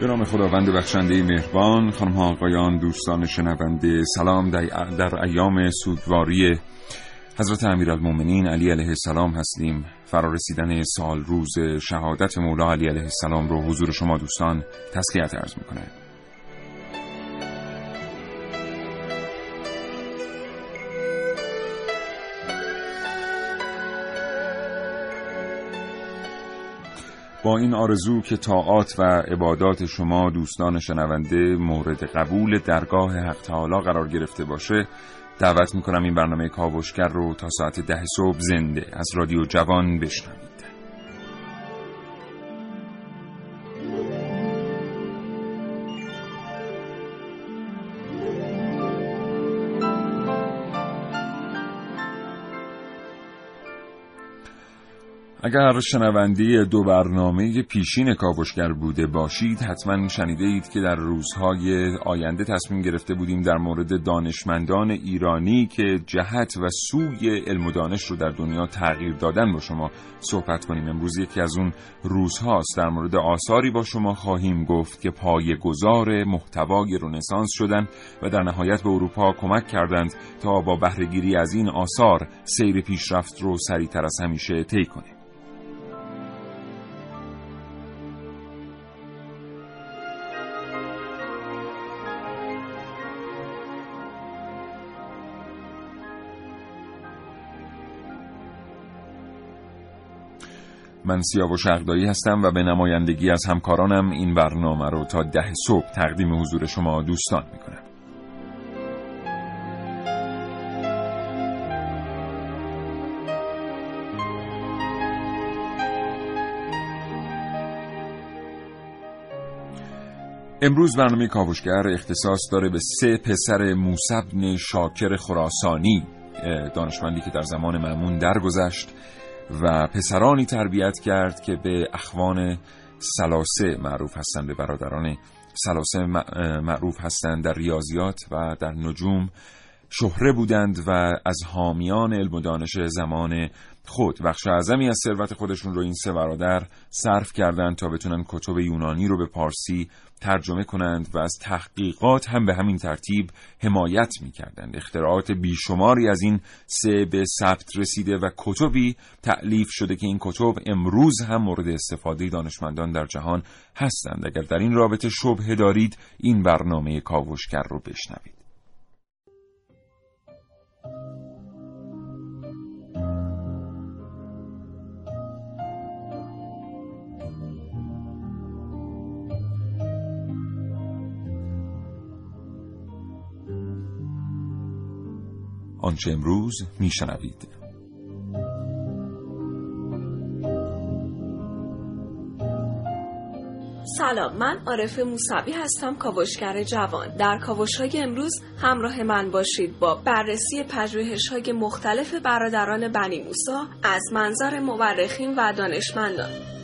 به نام خداوند بخشنده مهربان خانم ها آقایان دوستان شنونده سلام در ایام سوگواری حضرت امیرالمومنین علی علیه السلام هستیم. فرارسیدن سال روز شهادت مولا علی علیه السلام رو حضور شما دوستان تسلیت عرض می‌کنه با این آرزو که طاعات و عبادات شما دوستان شنونده مورد قبول درگاه حق تعالی قرار گرفته باشه دعوت می‌کنم این برنامه کاوشگر رو تا ساعت ده صبح زنده از رادیو جوان بشنوید. اگر شنونده دو برنامه پیشین کاوشگر بوده باشید حتما شنیده اید که در روزهای آینده تصمیم گرفته بودیم در مورد دانشمندان ایرانی که جهت و سوی علم و دانش رو در دنیا تغییر دادن با شما صحبت کنیم. امروز یکی از اون روزهاست. در مورد آثاری با شما خواهیم گفت که پای گذار محتوای رنسانس شدند و در نهایت به اروپا کمک کردند تا با بهرهگیری از این آثار سیر پیشرفت رو سریعتر از همیشه طی کنیم. من سیاو شغدایی هستم و به نمایندگی از همکارانم این برنامه رو تا ده صبح تقدیم حضور شما دوستان می‌کنم. امروز برنامه کاوشگر اختصاص داره به سه پسر موسبن شاکر خراسانی دانشمندی که در زمان معمون درگذشت. و پسرانی تربیت کرد که به اخوان سلاسه معروف هستند به برادران سلاسه معروف هستند. در ریاضیات و در نجوم شهره بودند و از حامیان علم و دانش زمان خود بخش اعظمی از ثروت خودشون رو این سه برادر صرف کردند تا بتونن کتب یونانی رو به پارسی ترجمه کنند و از تحقیقات هم به همین ترتیب حمایت می کردند. اختراعات بیشماری از این سه به ثبت رسیده و کتبی تعلیف شده که این کتب امروز هم مورد استفاده دانشمندان در جهان هستند. اگر در این رابطه شبه دارید این برنامه کاوشگر رو بشنوید. آنچه امروز میشنوید. سلام من عارف موسوی هستم کاوشگر جوان. در کاوش های امروز همراه من باشید با بررسی پژوهش های مختلف برادران بنی موسا از منظر مورخین و دانشمندان.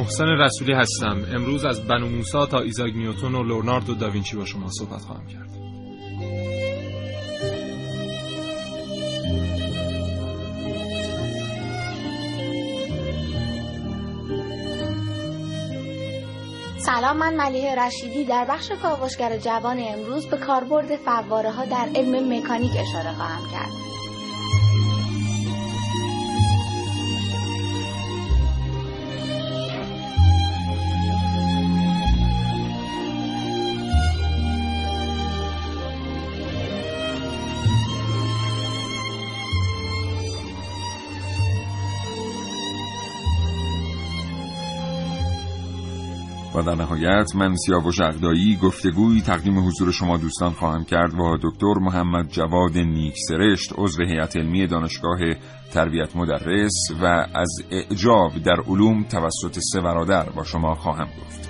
محسن رسولی هستم. امروز از بنو موسا تا ایزاک نیوتون و لورناردو داوینچی با شما صحبت خواهم کرد. سلام من ملیه رشیدی. در بخش کاوشگر جوان امروز به کاربرد فواره ها در علم مکانیک اشاره خواهم کرد. در نهایت من و جغدایی گفتگوی تقدیم حضور شما دوستان خواهم کرد با دکتر محمد جواد نیک سرشت عضو هیئت علمی دانشگاه تربیت مدرس و از اعجاب در علوم توسط سه برادر با شما خواهم گفت.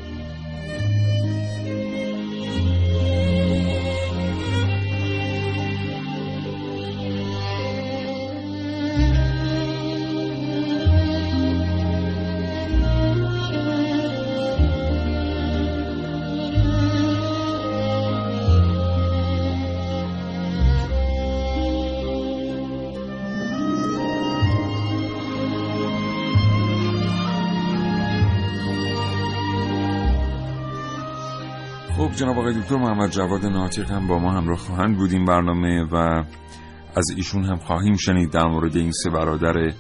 آقای دکتر محمد جواد ناطق هم با ما همراه خواهند بود. این برنامه و از ایشون هم خواهیم شنید در مورد این سه برادر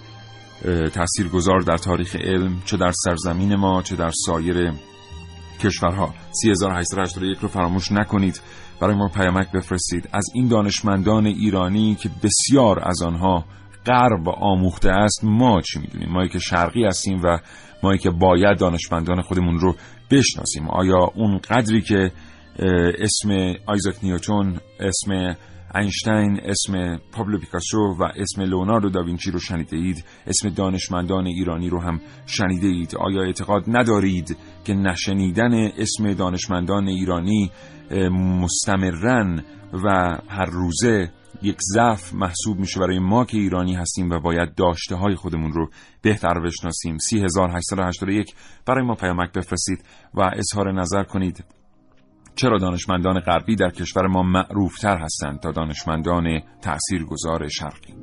تاثیرگذار در تاریخ علم چه در سرزمین ما چه در سایر کشورها. 3881 رو فراموش نکنید. برای ما پیامک بفرستید. از این دانشمندان ایرانی که بسیار از آنها غرب آموخته است ما چی می‌دونیم؟ ما که شرقی هستیم و ما که باید دانشمندان خودمون رو بشناسیم. آیا اون قدری که اسم آیزاک نیوتون اسم اینشتین اسم پابلو پیکاسو و اسم لوناردو داوینچی رو شنیده اید. اسم دانشمندان ایرانی رو هم شنیده اید. آیا اعتقاد ندارید که نشنیدن اسم دانشمندان ایرانی مستمرن و هر روزه یک ضعف محسوب میشه برای ما که ایرانی هستیم و باید داشته های خودمون رو بهتر بشناسیم؟ 3881 برای ما پیامک بفرستید و اظهار نظر کنید. چرا دانشمندان غربی در کشور ما معروفتر هستند تا دانشمندان تاثیرگذار شرقی؟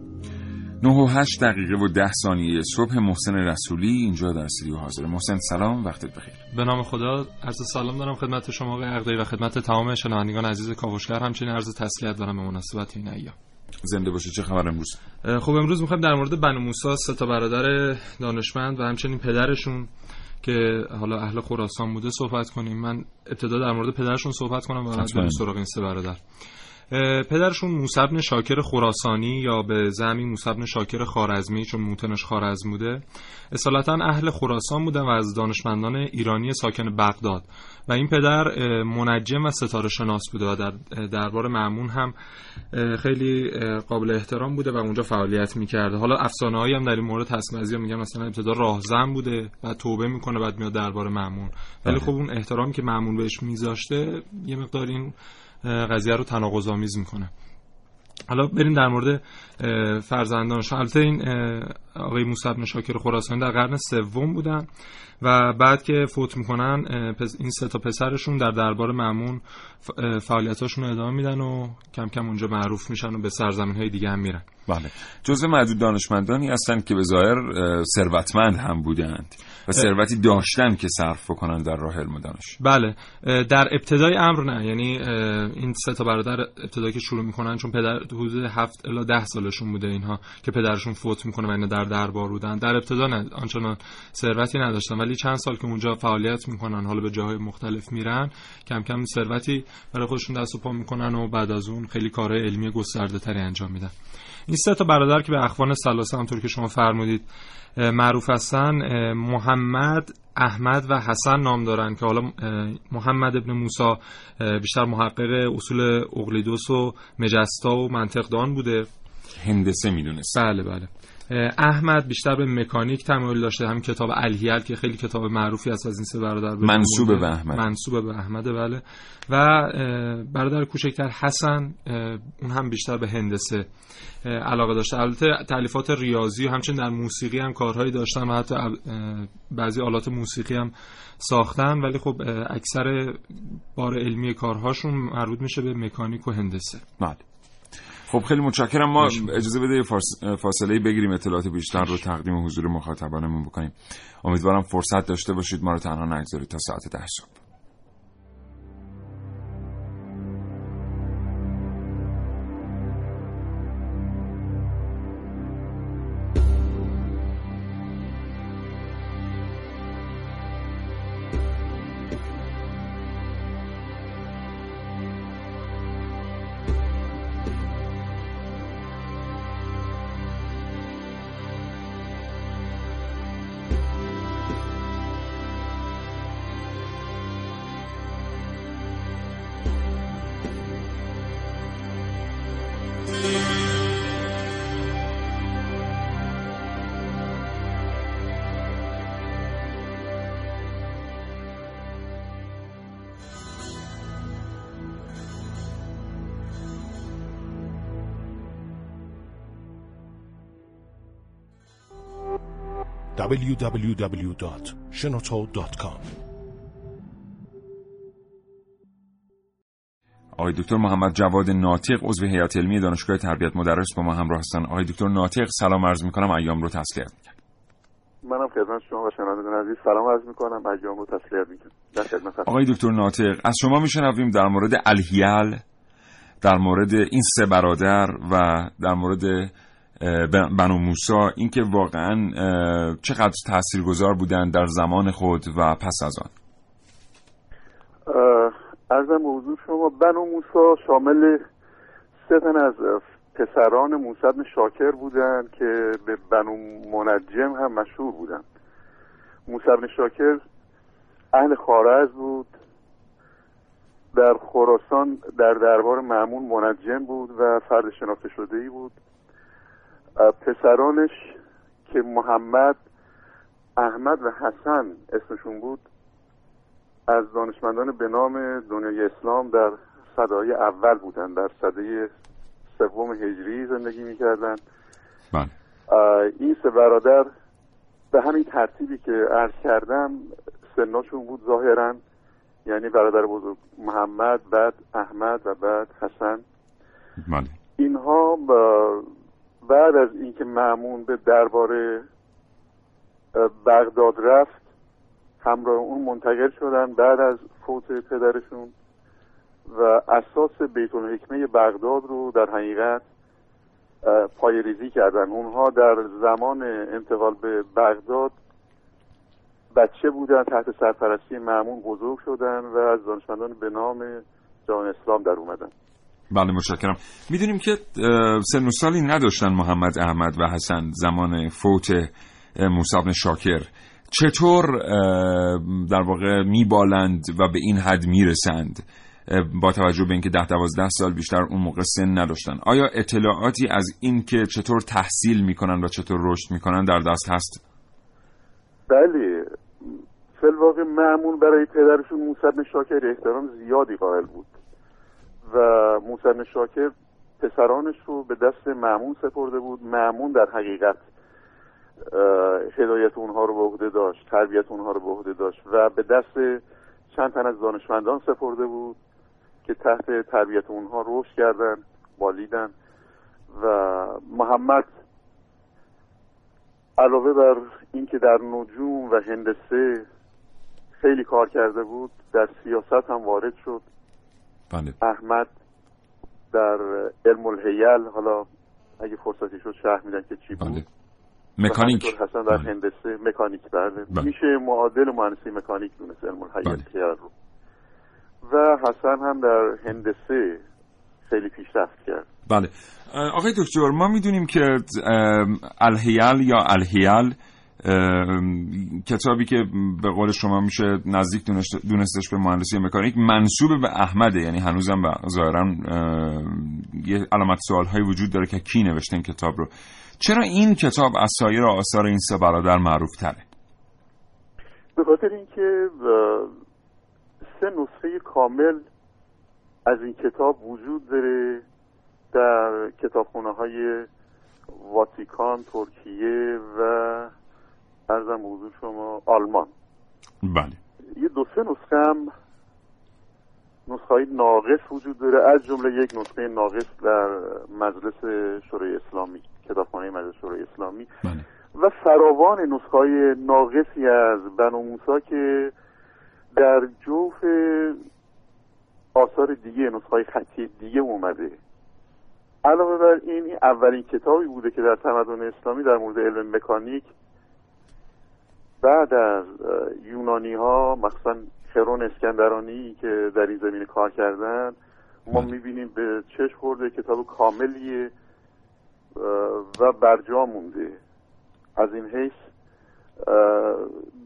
9 و 8 دقیقه و 10 ثانیه صبح محسن رسولی اینجا در استودیو حاضر. محسن سلام وقتت بخیر. به نام خدا عرض سلام دارم خدمت شما آقای عقدی و خدمت تمام شنوندگان عزیز کاوشگر. همچنین عرض تسلیت دارم به مناسبت این ایام. زنده باشید چه خبر امروز؟ خب امروز می‌خوایم در مورد بنو موسی سه تا برادر دانشمند و همچنین پدرشون که حالا اهل خراسان بوده صحبت کنیم. من ابتدا در مورد پدرشون صحبت کنم و بعد سراغ این سه برادر. پدرشون موسبن شاکر خراسانی یا به زمی موسبن شاکر خارزمی چون موتنش خارزم بوده اصالتا اهل خراسان بودن و از دانشمندان ایرانی ساکن بغداد. و این پدر منجم و ستاره شناس بوده و در دربار معمون هم خیلی قابل احترام بوده و اونجا فعالیت می‌کرده حالا افسانه هایی هم در این مورد هست بعضی میگن مثلا ابتدا راهزن بوده و توبه می‌کنه بعد میاد دربار معمون ولی. خب اون احترامی که معمون بهش میذاشته یه مقدار این قضیه رو تناقض آمیز می‌کنه حالا بریم در مورد فرزندانش البته این آقای موسی بن شاکر خراسانی در قرن سوم بودن و بعد که فوت می‌کنن این سه تا پسرشون در دربار معمون فعالیتاشون رو ادامه میدن و کم کم اونجا معروف میشن و به سرزمین های دیگه هم میرن. بله. جزء معدود دانشمندانی هستند که به ظاهر ثروتمند هم بودند. و ثروتی داشتن که صرف بکنن در راه علم دانش. بله. در ابتدای امر نه یعنی این سه تا برادر ابتدایی که شروع می‌کنن چون پدر حدود هفت الا ده سالشون بوده اینها که پدرشون فوت می‌کنه و اینا در دربار بودن. در ابتدا نه آنچنان ثروتی نداشتن. ولی چند سال که اونجا فعالیت می‌کنن حالا به جاهای مختلف میرن کم کم ثروتی برای خودشون دست و پا می‌کنن و بعد از اون خیلی کارهای علمی گسترده تری انجام میدن. این سه تا برادر که به اخوان سلاسه همطور که شما فرمودید معروف هستن محمد احمد و حسن نام دارن که حالا محمد ابن موسا بیشتر محقق اصول اقلیدوس و مجستا و منطقدان بوده. هندسه می‌دونست. بله بله. احمد بیشتر به مکانیک تمایل داشته همین کتاب الهیل که خیلی کتاب معروفی است از این سه برادر منصوب به احمد. منصوب به احمد بله. و برادر کوچکتر حسن اون هم بیشتر به هندسه. علاقه داشته. البته تعلیفات ریاضی و همچنین در موسیقی هم کارهایی داشتن و حتی بعضی آلات موسیقی هم ساختن ولی خب اکثر بار علمی کارهاشون مربوط میشه به مکانیک و هندسه. بله. خب خیلی متشکرم. ما اجازه بده فاصله بگیریم اطلاعات بیشتر رو تقدیم حضور مخاطبانمون بکنیم. امیدوارم فرصت داشته باشید. ما رو تنها نگذارید تا ساعت ده صبح. www.shenoto.com آقای دکتر محمد جواد ناطق عضو هیئت علمی دانشگاه تربیت مدرس با ما همراه هستن. آقای دکتر ناطق سلام عرض می‌کنم. ایام رو تسلیت می‌کنم منم خدمت شما و شنوندگان عزیز سلام عرض می‌کنم. ایام رو تسلیت می‌کنم. در خدمت آقای دکتر ناطق از شما میشنویم در مورد الهیل در مورد این سه برادر و در مورد بنو موسا اینکه واقعا چقدر تاثیرگذار بودن در زمان خود و پس از آن. ارزم به حضور شما بنو موسا شامل سه تن از پسران موسی بن شاکر بودند که به بنو منجم هم مشهور بودند موسی بن شاکر اهل خارز بود. در خراسان در دربار معمون منجم بود و فرد شناخته شده ای بود. پسرانش که محمد احمد و حسن اسمشون بود از دانشمندان به نام دنیای اسلام در صدای اول بودن در صده سوم هجری زندگی می‌کردن بله. این سه برادر به همین ترتیبی که عرض کردم سناشون بود ظاهرا یعنی برادر بزرگ محمد بعد احمد و بعد حسن بله. اینها بعد از اینکه معمون به دربار بغداد رفت همراه اون منتقل شدن بعد از فوت پدرشون و اساس بیت الحکمه بغداد رو در حقیقت پای ریزی کردن. اونها در زمان انتقال به بغداد بچه بودن تحت سرپرستی معمون بزرگ شدن و از دانشمندان به نام جان اسلام در اومدن. بله متشکرم. می‌دونیم که سن و سالی نداشتن محمد احمد و حسن زمان فوت موسی بن شاکر. چطور در واقع میبالند و به این حد می‌رسند؟ با توجه به اینکه ده دوازده سال بیشتر اون موقع سن نداشتن. آیا اطلاعاتی از این که چطور تحصیل می‌کنن و چطور رشد می‌کنن در دست هست؟ بله. فلواقع معمول برای پدرشون موسی شاکر احترام زیادی قائل بود. و موسی شاکر پسرانش رو به دست معمون سپرده بود. معمون در حقیقت هدایت اونها رو به عهده داشت تربیت اونها رو به عهده داشت و به دست چند تن از دانشمندان سپرده بود که تحت تربیت اونها رشد کردن بالیدن و محمد علاوه بر اینکه در نجوم و هندسه خیلی کار کرده بود در سیاست هم وارد شد. بله. احمد در علم الهیل حالا اگه فرصتی شد شهر میدن که چی بود بله. مکانیک حسن در بله. هندسه مکانیک بله. بله. میشه معادل مهندسی مکانیک دونست علم الهیل بله. رو و حسن هم در هندسه خیلی پیشرفت کرد بله آقای دکتر ما می‌دونیم که الهیل یا الهیل کتابی که به قول شما میشه نزدیک دونستش به مهندسی مکانیک منصوب به احمده یعنی هنوزم ظاهرا یه علامت سوال های وجود داره که کی نوشته این کتاب رو. چرا این کتاب از سایر آثار این سه برادر معروف تره به خاطر اینکه سه نسخه کامل از این کتاب وجود داره در کتابخونه های واتیکان ترکیه و ارزم حضور شما آلمان. بله. یه دو سه نسخه هم نسخه های ناقص وجود داره. از جمله یک نسخه ناقص در مجلس شورای اسلامی کتابخانه مجلس شورای اسلامی. بله. و فراوان نسخه های ناقصی از بنو موسا که در جوف آثار دیگه نسخه های خطی دیگه اومده. علاوه بر این اولین کتابی بوده که در تمدن اسلامی در مورد علم مکانیک بعد از یونانی ها مخصوصا خرون اسکندرانی که در این زمینه کار کردن ما بله. می‌بینیم به چشم خورده کتاب کاملیه و برجا مونده. از این حیث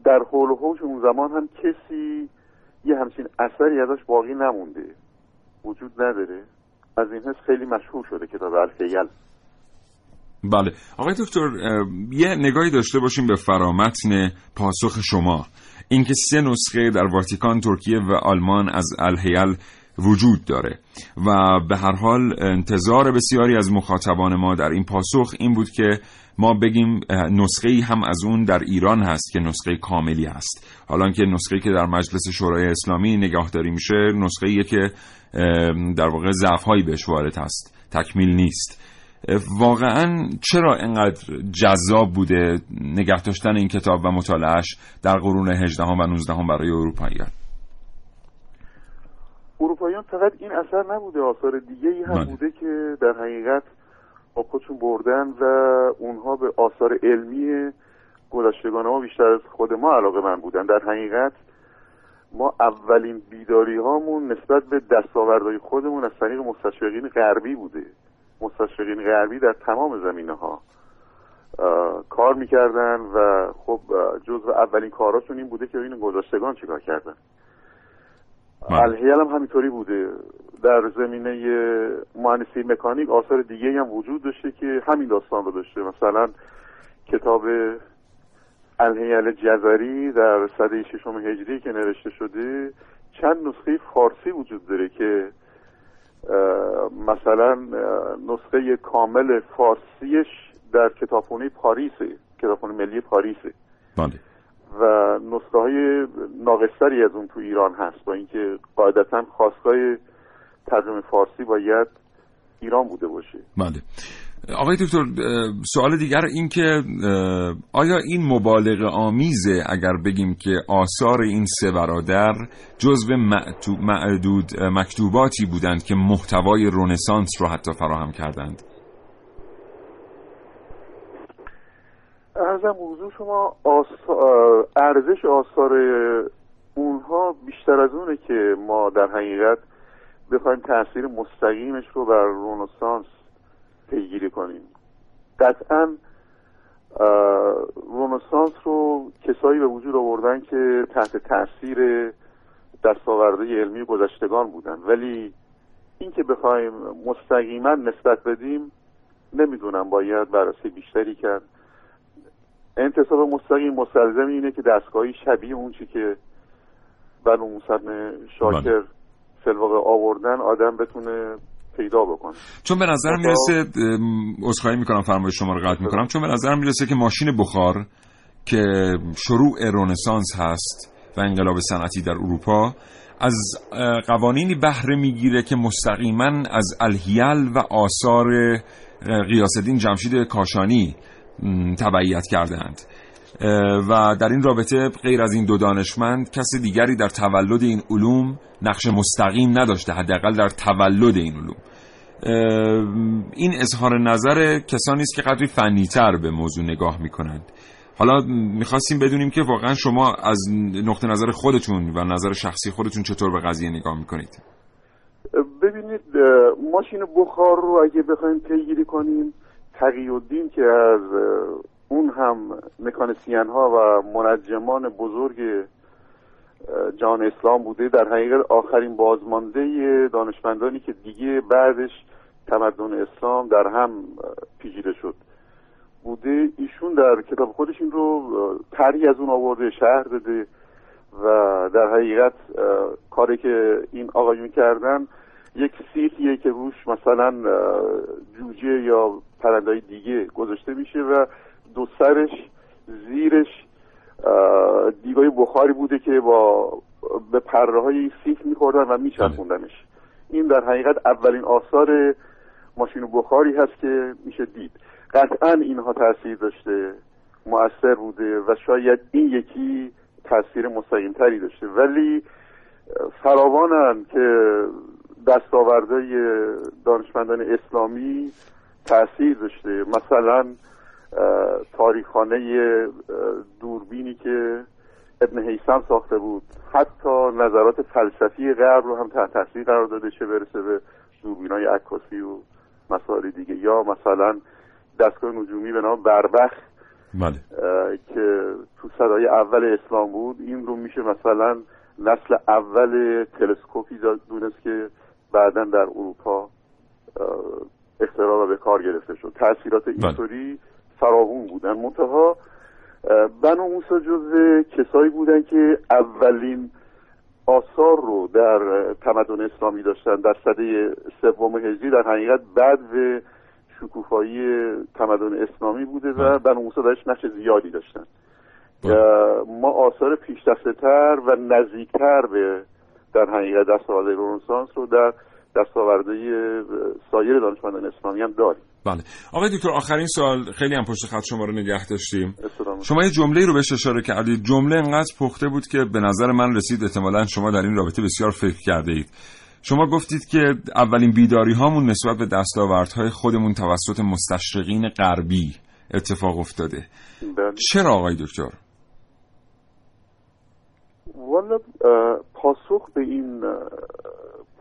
در حول و حوش اون زمان هم کسی یه همچین اثری ازش باقی نمونده. وجود نداره. از این حیث خیلی مشهور شده کتاب الخیل بله. آقای دکتر یه نگاهی داشته باشیم به فرامتن پاسخ شما. اینکه سه نسخه در واتیکان ترکیه و آلمان از الهیل وجود داره. و به هر حال انتظار بسیاری از مخاطبان ما در این پاسخ این بود که ما بگیم نسخه ای هم از اون در ایران هست که نسخه کاملی است حالا که نسخه که در مجلس شورای اسلامی نگاهداری میشه نسخه ای که در واقع ضعف هایی بهش وارد هست. تکمیل نیست. واقعا چرا اینقدر جذاب بوده نگه داشتن این کتاب و مطالعهش در قرون 18 و 19 برای اروپاییان؟ اروپاییان فقط این اثر نبوده آثار دیگه ای هم بله. بوده که در حقیقت با خودشون بردن و اونها به آثار علمی گذشتگان ما بیشتر از خود ما علاقه من بودن. در حقیقت ما اولین بیداری هامون نسبت به دستاوردهای خودمون از طریق مستشرقین غربی بوده. مستشرقین غربی در تمام زمینه ها کار می‌کردن و خب جزو اولین کاراشون این بوده که این گذاشتگان چیکار کردن. بله. الهیل هم همینطوری بوده. در زمینه مهندسی مکانیک آثار دیگه هم وجود داشته که همین داستان رو داشته. مثلا کتاب الهیل جزری در صده ششم هجری که نوشته شده چند نسخه فارسی وجود داره که مثلا نسخه کامل فارسیش در کتابخونه پاریس کتابخونه ملی پاریس بله. و نسخه های ناقصتری از اون تو ایران هست با اینکه قاعدتا خواستگاه ترجمه فارسی باید ایران بوده باشه. بله. آقای دکتر سوال دیگر این که آیا این مبالغه آمیزه اگر بگیم که آثار این سه برادر جزو معدود مکتوباتی بودند که محتوای رونسانس رو حتی فراهم کردند؟ ارزم موضوع شما ارزش آثار اونها بیشتر از اونه که ما در حقیقت بخوایم تاثیر مستقیمش رو بر رونسانس پیگیری کنیم. قطعا رونسانس رو کسایی به وجود آوردن که تحت تاثیر دستاورده علمی گذشتگان بودن. ولی اینکه بخوایم مستقیما نسبت بدیم نمی‌دونم باید بررسی بیشتری کرد. انتصاب مستقیم مستلزم اینه که دستگاهی شبیه اون چی که بنو موسیم شاکر فلواقع بله. آوردن آدم بتونه پیدا بکنه. چون به نظر می‌رسه عذرخواهی می‌کنم فرمایش شما رو قطع می‌کنم. چون به نظر می‌رسه که ماشین بخار که شروع رونسانس هست و انقلاب صنعتی در اروپا از قوانینی بهره می‌گیره که مستقیما از الهیل و آثار قیاسدین جمشید کاشانی تبعیت کردند و در این رابطه غیر از این دو دانشمند کسی دیگری در تولد این علوم نقش مستقیم نداشته حداقل در تولد این علوم. این اظهار نظر کسانی است که قدری فنیتر به موضوع نگاه می‌کنند. حالا می‌خواستیم بدونیم که واقعا شما از نقطه نظر خودتون و نظر شخصی خودتون چطور به قضیه نگاه می‌کنید؟ ببینید ماشین بخار رو اگه بخوایم پیگیری کنیم الدین که از اون هم مکانسین ها و منجمان بزرگ جان اسلام بوده. در حقیقت آخرین بازمانده دانشمندانی که دیگه بعدش تمدن اسلام در هم پیچیده شد. بوده ایشون در کتاب خودش این رو طرحی از اون آورده شهر داده و در حقیقت کاری که این آقایون کردن یک سیخیه که روش مثلا جوجه یا پرندهای دیگه گذاشته میشه و دو سرش زیرش دیگای بخاری بوده که با به پره های سیخ میخوردن و میچرخوندنش. این در حقیقت اولین آثار ماشین بخاری هست که میشه دید. قطعا اینها تاثیر داشته مؤثر بوده و شاید این یکی تاثیر مستقیم تری داشته. ولی فراوانن که دستاوردهای دانشمندان اسلامی تاثیر داشته. مثلا تاریخانه دوربینی که ابن حیسم ساخته بود حتی نظرات فلسفی غرب رو هم تحت تاثیر قرار داده چه برسه به دوربین های عکاسی و مسائل دیگه یا مثلا دستگاه نجومی به نام بربخ بله. که تو صدای اول اسلام بود این رو میشه مثلا نسل اول تلسکوپی دونست که بعدا در اروپا اختراع و به کار گرفته شد تاثیرات بله. اینطوری فراوون بودن منتها. بنو موسا جز کسایی بودن که اولین آثار رو در تمدن اسلامی داشتن. در سده سوم هجری در حقیقت بعد به شکوفایی تمدن اسلامی بوده و بنو موسی درش نقش زیادی داشتن. ما آثار پیشرفته تر و نزدیکتر به در حقیقت دستاورد رنسانس رو در دستاورده سایر دانشمندان اسلامی هم داریم. بله. آقای دکتر آخرین سوال. خیلی هم پشت خط شما رو نگه داشتیم. شما یه جمله رو بهش اشاره کردید. جمله انقدر پخته بود که به نظر من رسید احتمالا شما در این رابطه بسیار فکر کرده اید شما گفتید که اولین بیداری هامون نسبت به دستاوردهای خودمون توسط مستشرقین غربی اتفاق افتاده. بله. چرا آقای دکتر؟ والا پاسخ به این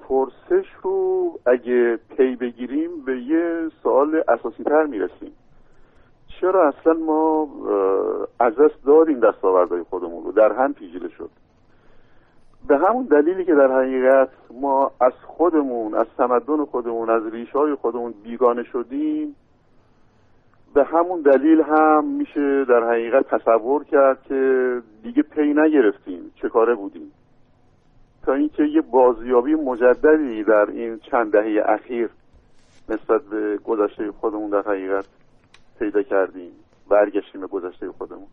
پرسش رو اگه پی بگیریم به یه سوال اساسی تر می‌رسیم. چرا اصلا ما از دست داریم دستاوردهای خودمون رو؟ در هم پیچیده شد. به همون دلیلی که در حقیقت ما از خودمون از تمدن خودمون از ریش های خودمون بیگانه شدیم به همون دلیل هم میشه در حقیقت تصور کرد که دیگه پی نگرفتیم چه کاره بودیم. تا اینکه یه بازیابی مجددی در این چند دهه اخیر نسبت به گذشته خودمون در حقیقت پیدا کردیم برگشتیم به گذشته خودمون.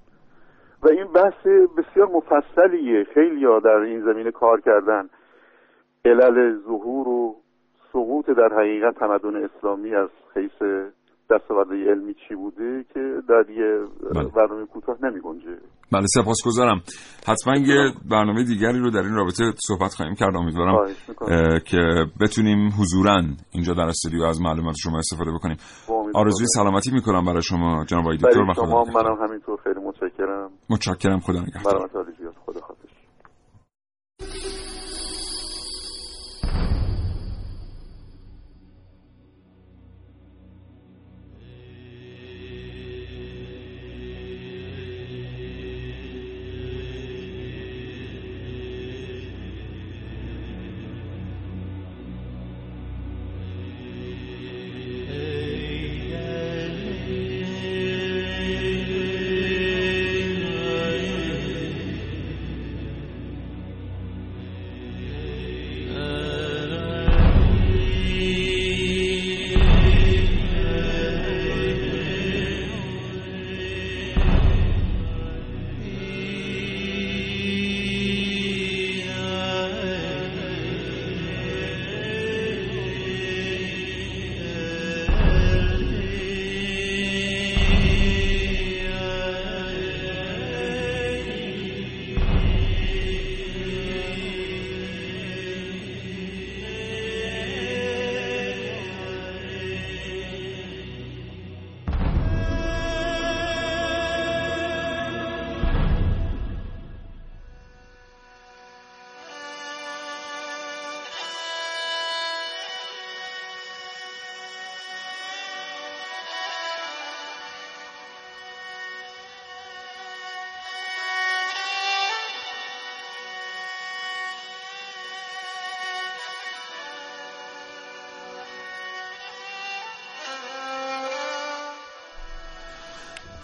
و این بحث بسیار مفصلیه. خیلی ها در این زمینه کار کردن. علل ظهور و سقوط در حقیقت تمدن اسلامی از حیث دستاورد علمی چی بوده که در یه بله. برنامه کوتاه نمی گنجه بله سپاسگزارم. حتما یه برنامه دیگری رو در این رابطه صحبت خواهیم کرد امیدوارم که بتونیم حضورا اینجا در استودیو از معلومات شما استفاده بکنیم. آرزوی سلامتی می‌کنم برای شما جناب آقای دکتر و خدا منم همینطور. خیلی متشکرم. متشکرم خدا نگهدار. خدا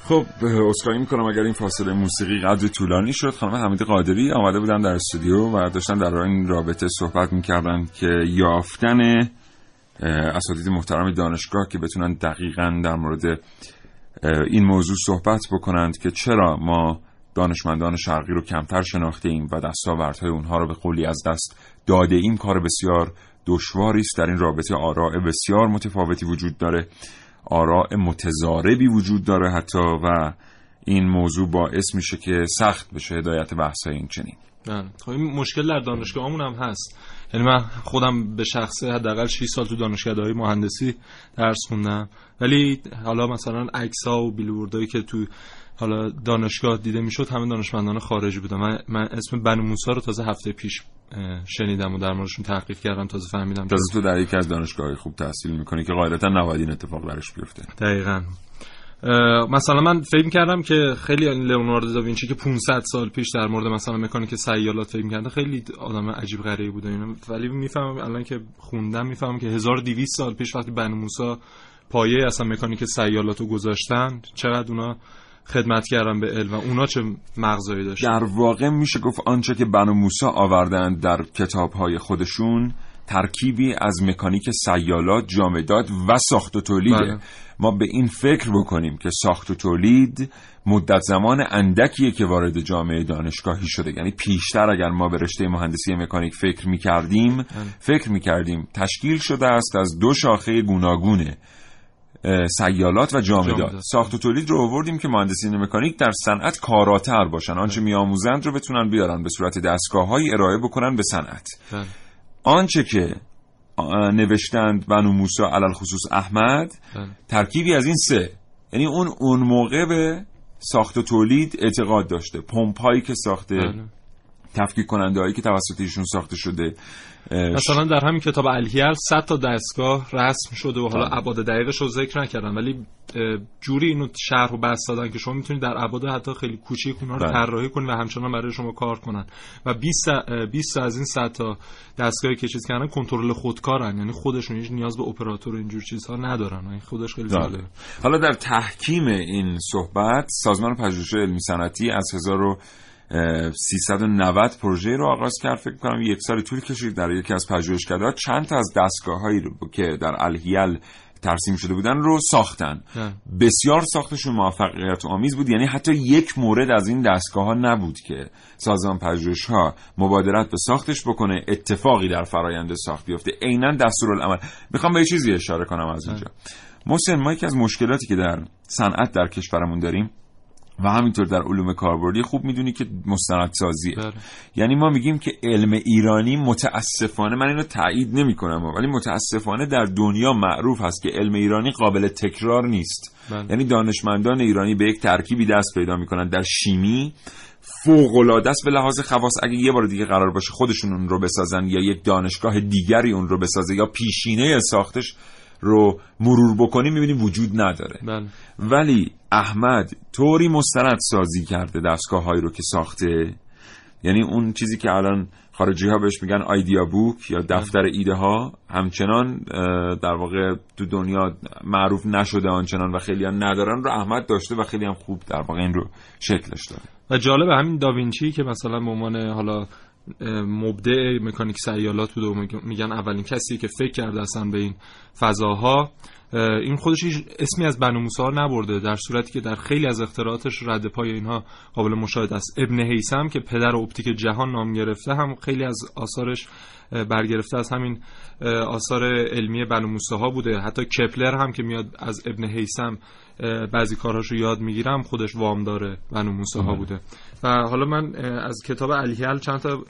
خب اسکایی می‌کنم اگر این فاصله موسیقی قدر طولانی شد. خانم حمید قادری آمده بودن در استودیو و داشتن در این رابطه صحبت می‌کردن که یافتن اساتید محترم دانشگاه که بتونن دقیقا در مورد این موضوع صحبت بکنند که چرا ما دانشمندان شرقی رو کمتر شناخته ایم و دستاوردهای اونها رو به قولی از دست داده این کار بسیار دشواری است. در این رابطه آراء بسیار متفاوتی وجود داره. آراء متضاربی وجود داره حتی و این موضوع باعث میشه که سخت بشه هدایت بحث این چنین بله. خب این مشکل در دانشگاهمون هم هست یعنی من خودم به شخصه حداقل 6 سال تو دانشگاه های مهندسی درس خوندم. ولی حالا مثلا عکس ها و بیلبوردهایی که تو حالا دانشگاه دیده می‌شد همه دانشمندان خارجی بودن. من, من اسم بنو موسی رو تازه هفته پیش شنیدم و در موردشون تحقیق کردم تازه فهمیدم تازه تو در یکی از دانشگاه خوب تحصیل می‌کنی که قاعدتا نباید این اتفاق برش بیفته. دقیقا. مثلا من فکر کردم که خیلی لئوناردو داوینچی که 500 سال پیش در مورد مثلا مکانیک سیالات فکر کرده خیلی آدم عجیب غریبی بوده اینا. ولی می‌فهمم الان که خوندم می‌فهمم که 1200 سال پیش وقتی بنو موسی پایه اصلا مکانیک سیالات رو گذاشتن چقدر اونا خدمت کردن به علم و اونا چه مغزایی داشتن. در واقع میشه گفت آنچه که بنو موسی آوردن در کتابهای خودشون ترکیبی از مکانیک سیالات جامدات و ساخت و تولیده بله. ما به این فکر بکنیم که ساخت و تولید مدت زمان اندکیه که وارد جامعه دانشگاهی شده. یعنی پیشتر اگر ما به رشته مهندسی مکانیک فکر می‌کردیم فکر می‌کردیم تشکیل شده است از دو شاخه گوناگونه سیالات و جامدات. ساخت و تولید رو آوردیم که مهندسین مکانیک در صنعت کاراتر باشن. آنچه میآموزند رو بتونن بیارن به صورت دستگاههایی ارائه بکنن به صنعت. بله. آنچه که نوشتند بنو موسی علل خصوص احمد بله. ترکیبی از این سه یعنی اون اون موقع به ساخت و تولید اعتقاد داشته پمپ هایی که ساخته بله. تفکیک کننده هایی که توسط ایشون ساخته شده مثلا در همین کتاب الهیل 100 تا دستگاه رسم شده و حالا بله. ابعاد دقیقش رو ذکر نکردم ولی جوری اینو شرح و بسط دادن که شما می‌تونید در ابعاد حتی خیلی کوچیک اونها رو بله. طراحی کنید و همچنان برای شما کار کنن و 20 اه، 20 از این 100 تا دستگاهی که چیز کردن کنترل خودکارن یعنی خودشون هیچ نیاز به اپراتور و اینجور چیزها ندارن این خودش خیلی بله. جالبه حالا در تحکیم این صحبت سازمان پژوهش علمی صنعتی از 1390 پروژه رو آغاز کرد. فکر کنم یک سال طول کشید در یکی از پژوهشکده‌ها چند تا از دستگاه هایی رو که در الهیل ترسیم شده بودن رو ساختن. بله. بسیار ساختشون موفقیت آمیز بود. یعنی حتی یک مورد از این دستگاه ها نبود که سازمان پژوهش ها مبادرت به ساختش بکنه اتفاقی در فرایند ساخت بیفته. عینا دستورالعمل. می‌خوام به یه چیزی اشاره کنم از اینجا. محسن ما یکی از مشکلاتی که در صنعت در کشورمون داریم و همینطور در علوم کاربردی خوب می‌دونی که مستندسازیه. بله. یعنی ما میگیم که علم ایرانی متاسفانه من اینو تایید نمی کنم ولی متاسفانه در دنیا معروف هست که علم ایرانی قابل تکرار نیست. بله. یعنی دانشمندان ایرانی به یک ترکیبی دست پیدا می‌کنن. در شیمی فوق العاده است به لحاظ خواص اگه یه بار دیگه قرار باشه خودشون اون رو بسازن یا یک دانشگاه دیگری اون رو بسازه یا پیشینه ساختش رو مرور بکنیم می‌بینیم وجود نداره. بله. ولی احمد طوری مستند سازی کرده دستگاه هایی رو که ساخته؟ یعنی اون چیزی که الان خارجی ها بهش میگن آیدیا بوک یا دفتر ایده ها همچنان در واقع تو دنیا معروف نشده آنچنان و خیلی هم ندارن رو احمد داشته و خیلی هم خوب در واقع این رو شکلش داده و جالب همین داوینچی که مثلا به عنوان حالا مبدع مکانیک سیالات بوده و میگ- میگن اولین کسی که فکر کرده اصلا به این فضاها اه، این خودش اسمی از بنو موسی نبرده در صورتی که در خیلی از اختراعاتش رد پای اینها قابل مشاهده است. ابن هیثم که پدر اپتیک جهان نام گرفته هم خیلی از آثارش برگرفته از همین آثار علمی بنو موسی ها بوده. حتی کپلر هم که میاد از ابن هیثم بعضی کارهاش رو یاد می‌گیرم خودش وام داره بنو موسی ها بوده. و حالا من از کتاب الهیل چند تا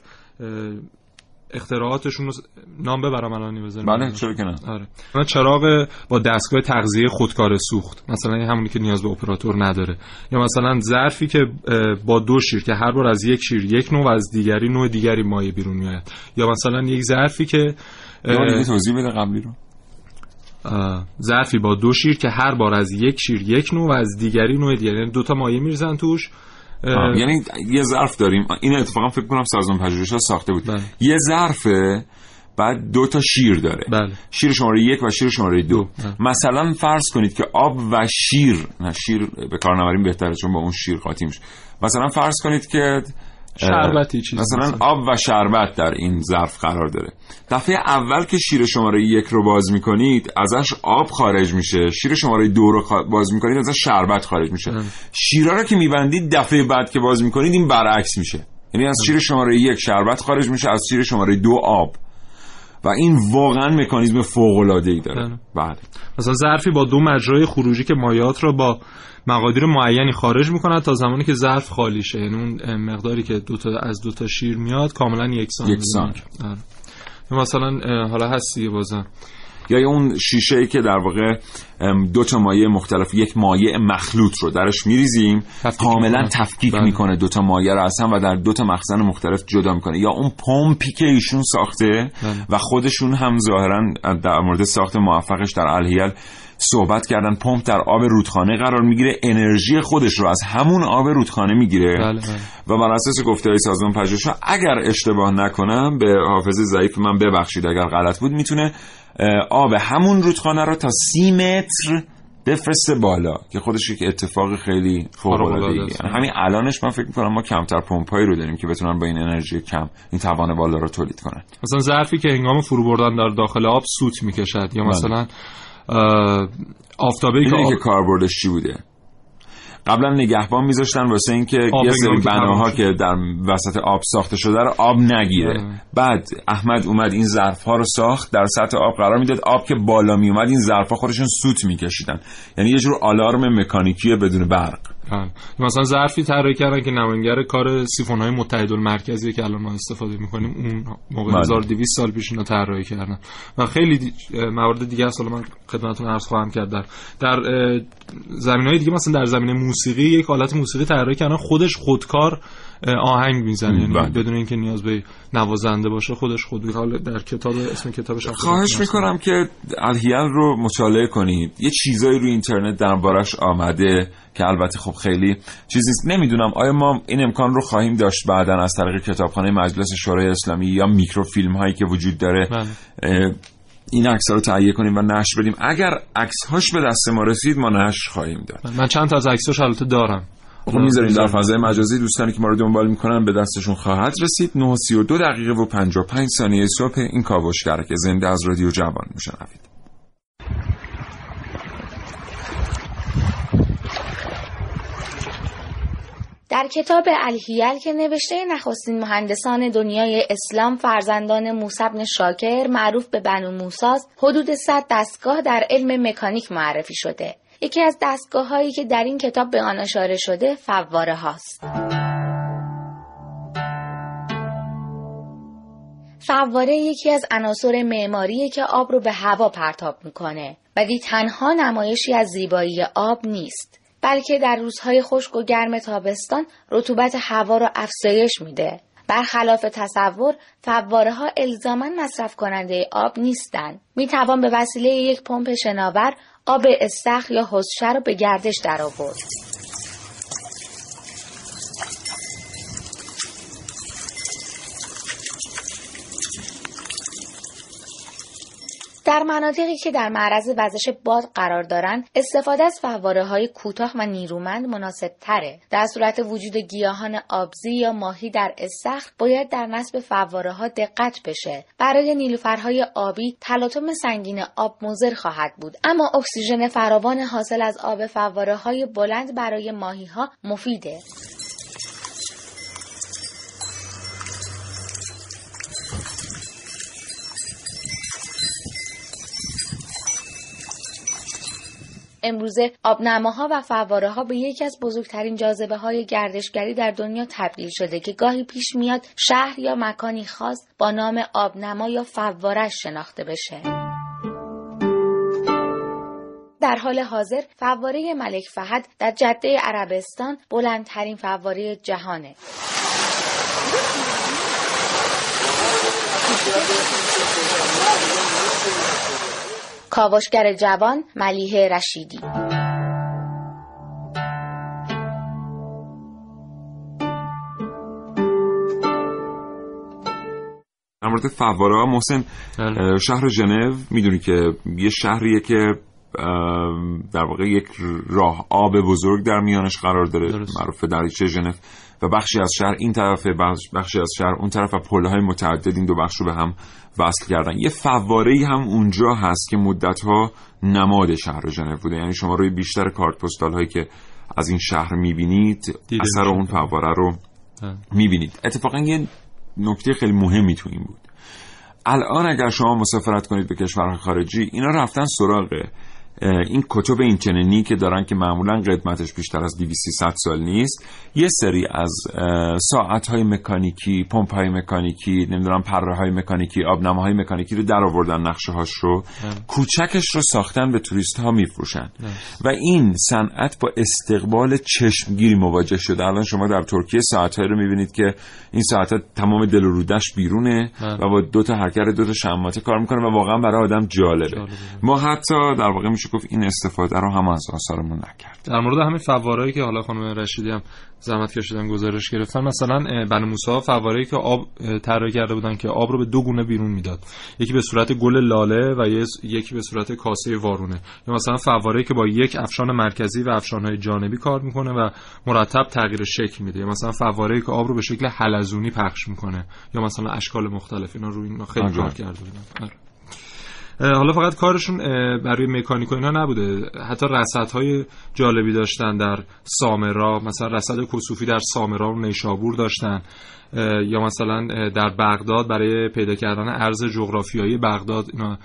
اختراعاتشون رو نام ببرم الان بزنیم بله چرا که نه. آره. من چراغ با دستگاه تغذیه خودکار سوخت. مثلا همونی که نیاز به اپراتور نداره. یا مثلا ظرفی که با دو شیر که هر بار از یک شیر یک نوع و از دیگری نوع دیگری مایع بیرون میاد یا مثلا یک ظرفی که توضیح بده قبلی رو. ظرفی با دو شیر که هر بار از یک شیر یک نوع و از دیگری نوع دیگری. یعنی دو تا مایع میریزن توش. آه، یعنی یه ظرف داریم. این اتفاقا فکر کنم سازمان پژوهش ها ساخته بود. بله. یه ظرفه بعد دو تا شیر داره. بله. شیر شماره یک و شیر شماره دو. بله. مثلا فرض کنید که آب و شیر نه شیر به کار نبریم بهتره چون با اون شیر قاطی میشه. مثلا فرض کنید که شربتی چیزی مثلا. آب و شربت در این ظرف قرار داره. دفعه اول که شیر شماره یک رو باز می‌کنید ازش آب خارج میشه. شیر شماره دو رو باز می‌کنید ازش شربت خارج میشه. شیرها رو که میبندید دفعه بعد که باز می‌کنید این برعکس میشه. یعنی از شیر شماره یک شربت خارج میشه از شیر شماره دو آب. و این واقعا مکانیزم فوق العاده ای داره بله. مثلا ظرفی با دو مجرای خروجی که مایعات را با مقادیر معینی خارج می‌کند تا زمانی که ظرف خالی شه یعنی اون مقداری که دو تا از دو تا شیر میاد کاملا یکسان یکسان. آره. مثلا حالا هست دیگه بازم یا اون شیشه ای که در واقع دو تا مایع مختلف یک مایع مخلوط رو درش میریزیم کاملا می‌کنه. تفکیک بله. می‌کنه دو تا مایع رو از هم و در دو تا مخزن مختلف جدا می‌کنه یا اون پمپی که ایشون ساخته بله. و خودشون هم ظاهرا در مورد ساخت موفقش در الهیل صحبت کردن پمپ در آب رودخانه قرار می‌گیره انرژی خودش رو از همون آب رودخانه می‌گیره. بله بله. و بر اساس گفته های سازمان پژوهش اگر اشتباه نکنم به حافظه ضعیف من ببخشید اگر غلط بود می‌تونه آب همون رودخانه رو تا سی متر بفرسته بالا که خودش یک اتفاق خیلی فوق العاده یعنی همین الانش من فکر می‌کنم ما کمتر پمپایی رو داریم که بتونن با این انرژی کم این توان بالا رو تولید کنن. مثلا ظرفی که هنگام فرو بردن در داخل آب سوت می‌کشد یا بله. آفتابه که, آب... که کاربردش چی بوده؟ قبلا نگهبان میذاشتن واسه اینکه یه سری بناها که در وسط آب ساخته شده رو آب نگیره. آه. بعد احمد اومد این ظرف ها رو ساخت در سطح آب قرار می‌داد آب که بالا می اومد این ظرف ها خودشون سوت میکشیدن. یعنی یه جور آلارم مکانیکی بدون برق. بله. مثلا ظرفی طراحی کردن که نماینگر کار سیفون های متحد المرکزی که الان ما استفاده می‌کنیم اون موقع 1200 بله. سال پیش اینا طراحی کردن و خیلی دی... موارد دیگه اصلا من خدمتتون عرض خواهم کرد در در زمین های دیگه مثلا در زمینه موسیقی یک حالت موسیقی طراحی کردن خودش خودکار آهنگ می‌زنه یعنی بله. بدون اینکه نیاز به نوازنده باشه خودش خود حال در کتاب اسم کتابش خواهش می‌کنم که الهیل رو مطالعه کنید. یه چیزایی روی اینترنت دربارش آمده که البته خب خیلی چیزی نمی‌دونم آیا ما این امکان رو خواهیم داشت بعدا از طریق کتابخانه مجلس شورای اسلامی یا میکروفیلم هایی که وجود داره بله. این عکس رو تهیه کنیم و نشر بدیم. اگر عکس هاش به دست ما رسید ما نشر خواهیم داد. من چند تا از عکساش البته دارم. خب می‌ذاریم در فضای مجازی. دوستانی که ما رو دنبال می‌کنن به دستشون خواهد رسید. 932 دقیقه و 55 ثانیه صبح این کاوشگر که زنده از رادیو جوان میشنوید. در کتاب الهیل که نوشته نخستین مهندسان دنیای اسلام فرزندان موسبن شاکر معروف به بنو موساز حدود 100 دستگاه در علم مکانیک معرفی شده. یکی از دستگاه هایی که در این کتاب به آن اشاره شده فواره هاست. فواره یکی از عناصر معماریه که آب رو به هوا پرتاب می‌کنه ولی تنها نمایشی از زیبایی آب نیست بلکه در روزهای خشک و گرم تابستان رطوبت هوا را افزایش میده. برخلاف تصور فواره ها الزاما مصرف کننده آب نیستند می توان به وسیله یک پمپ شناور آب استخر یا حوضچه را به گردش درآورد. در مناطقی که در معرض وزش باد قرار دارند استفاده از فواره های کوتاه و نیرومند مناسب تره در صورت وجود گیاهان آبزی یا ماهی در استخر باید در نصب فواره ها دقت بشه. برای نیلوفرهای آبی تلاطم سنگین آب مضر خواهد بود. اما اکسیژن فراوان حاصل از آب فواره های بلند برای ماهی ها مفیده. امروزه آبنماها و فواره ها به یکی از بزرگترین جاذبه های گردشگری در دنیا تبدیل شده که گاهی پیش میاد شهر یا مکانی خاص با نام آبنما یا فوارش شناخته بشه. در حال حاضر فواره ملک فهد در جده عربستان بلندترین فواره جهانه. کاوشگر جوان ملیه رشیدی. در مورد فواره ها محسن بله. شهر ژنو می‌دونی که یه شهریه که در واقع یک راه آب بزرگ در میانش قرار داره. معروف دریچه ژنو. و بخشی از شهر این طرف بخشی از شهر اون طرف و پلهای متعدد این دو بخش رو به هم وصل کردن. یه فواره هم اونجا هست که مدتها نماد شهر ژنو بوده. یعنی شما روی بیشتر کارت پستال هایی که از این شهر می‌بینید اثر اون فواره رو می‌بینید. اتفاقا یه نکته خیلی مهمی تو این بود. الان اگر شما مسافرت کنید به کشورهای خارجی اینا رفتن سراغ این کتب اینچنینی که دارن که معمولا قدمتش بیشتر از 200 سال نیست یه سری از ساعت های مکانیکی پمپ های مکانیکی نمی‌دونم پره های مکانیکی آبنامه های مکانیکی رو در آوردن نقشه هاش رو کوچکش رو ساختن به توریست ها میفروشن و این صنعت با استقبال چشمگیری مواجه شده. الان شما در ترکیه ساعت رو می‌بینید که این ساعت ها تمام دل و رودش بیرونه و با دو تا حرکت دو تا شماته کار می‌کنه و واقعا برای آدم جالبه. ما حتی در واقع میشه گفت این استفاده رو هم از آثارمون نکرد. در مورد همین فوارهایی که حالا خانم رشیدی هم زحمت کشیدن گزارش گرفتن مثلا بنو موسی فوارهایی که آب طراحی کرده بودن که آب رو به دو گونه بیرون می‌داد. یکی به صورت گل لاله و یکی به صورت کاسه وارونه. یا مثلا فواره‌ای که با یک افشان مرکزی و افشانهای جانبی کار می‌کنه و مرتب تغییر شکل میده. یا مثلا فواره‌ای که آب رو به شکل حلزونی پخش می‌کنه. یا مثلا اشکال مختلف اینا روی اینا خیلی کار کرده بودن. آره. حالا فقط کارشون برای مکانیک و اینا نبوده. حتی های جالبی داشتن در سامرا. مثلا رصد کسوفی در سامرا و نیشابور داشتن. یا مثلا در بغداد برای پیدا کردن ارز جغرافیایی بغداد اینا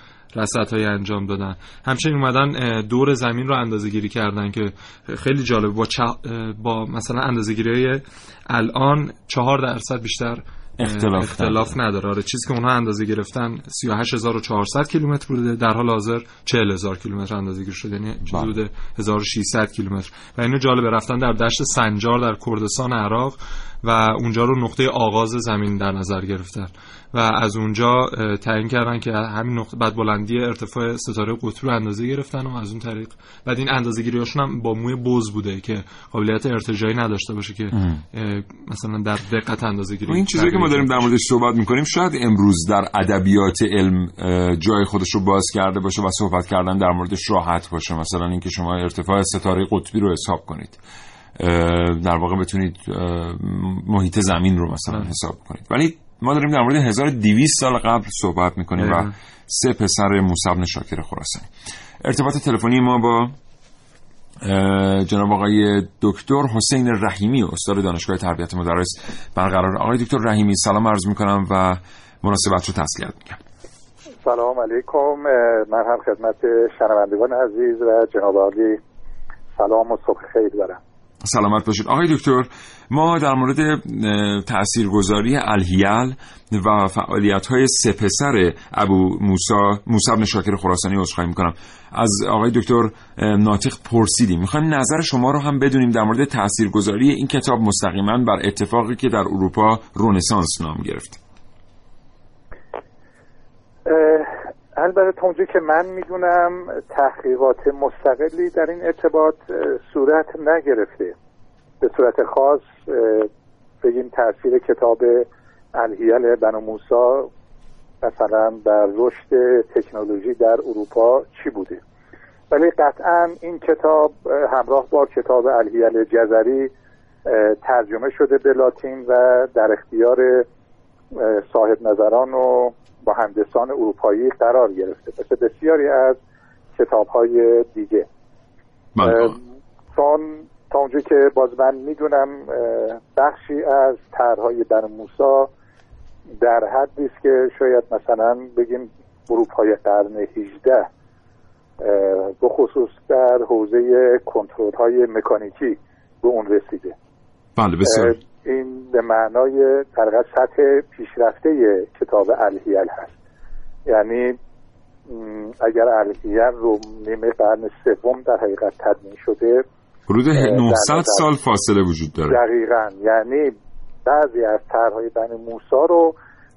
های انجام دادن. همچنین اومدن دور زمین رو اندازه گیری کردن که خیلی جالب. با, با مثلا اندازه گیری الان چهار درصد بیشتر اختلاف, اختلاف نداره. آره چیزی که اونها اندازه گرفتن 38400 کیلومتر بوده. در حال حاضر 40000 کیلومتر اندازه گیری شده. یعنی حدود 1600 کیلومتر. و اینو جالب رفتن در دشت سنجار در کردستان عراق. و اونجا رو نقطه آغاز زمین در نظر گرفتن. و از اونجا تعیین کردن که همین نقطه بعد بلندی ارتفاع ستاره قطبی رو اندازه گرفتن و از اون طریق. بعد این اندازه گیریاشون هم با موی بز بوده که قابلیت ارتجاعی نداشته باشه که مثلا در دقت اندازه گیری این چیزی که ما داریم در موردش صحبت می‌کنیم شاید امروز در ادبیات علم جای خودش رو باز کرده باشه و صحبت کردن در موردش راحت باشه. مثلا اینکه شما ارتفاع ستاره قطبی رو حساب کنید. در واقع بتونید محیط زمین رو مثلا حساب کنید. ولی ما داریم در مورد 1200 سال قبل صحبت می‌کنیم و سه پسر موسی شاکر خراسانی. ارتباط تلفنی ما با جناب آقای دکتر حسین رحیمی استاد دانشگاه تربیت مدرس برقرار. آقای دکتر رحیمی سلام عرض می‌کنم و مناسبت رو تسلیت میگم سلام علیکم. من هم خدمت شنوندگان عزیز و جناب عالی. سلام و صبح خیر دارم سلامت باشید. آقای دکتر ما در مورد تاثیرگذاری الهیل و فعالیت های سپسر ابو موسا موسی بن شاکر خراسانی عذرخواهی می‌کنم. از آقای دکتر ناطق پرسیدیم. می‌خوایم نظر شما رو هم بدونیم در مورد تاثیرگذاری این کتاب مستقیما بر اتفاقی که در اروپا رونسانس نام گرفت. البته تا که من می‌دونم تحقیقات مستقلی در این ارتباط صورت نگرفته. به صورت خاص بگیم تاثیر کتاب الهیل بنو موسا مثلا در رشد تکنولوژی در اروپا چی بوده. ولی قطعا این کتاب همراه با کتاب الهیل جزری ترجمه شده به لاتین و در اختیار صاحب نظران و مهندسان اروپایی قرار گرفته. مثل بسیاری از کتاب های دیگه. بله. چون تا اونجا که باز من می‌دونم بخشی از طرحهای بن موسا در حدی است که شاید مثلا بگیم های قرن 18 به خصوص در حوزه کنترل های مکانیکی به اون رسیده. بله بسیار. این به معنای در سطح پیشرفته کتاب الهیل هست. یعنی اگر الهیل رو نیمه قرن سوم در حقیقت تدمین شده حدود 900 سال فاصله وجود داره. دقیقا. یعنی بعضی از طرحهای بن موسا رو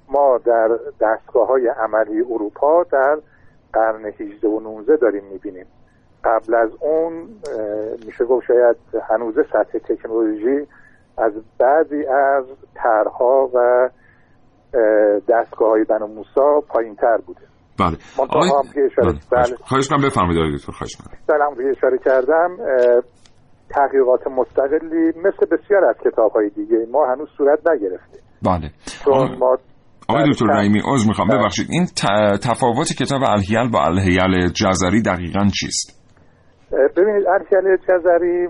ما در دستگاه های عملی اروپا در قرن 18 و 19 داریم می‌بینیم. قبل از اون میشه گفت شاید هنوز سطح تکنولوژی از بعضی از طرحها و دستگاه های بن موسا پایین تر بوده. بله. آقای... اشاره... بله. بله. خواهش کنم بفرمایید دکتر خواهش کنم اشاره کردم. تحقیقات مستقلی مثل بسیار از کتاب های دیگه ما هنوز صورت نگرفته. بله. چون ما آقای دکتر رحیمی عذر می‌خوام. ببخشید این تفاوت کتاب الهیل با الهیل جزری دقیقا چیست؟ ببینید الهیل جزری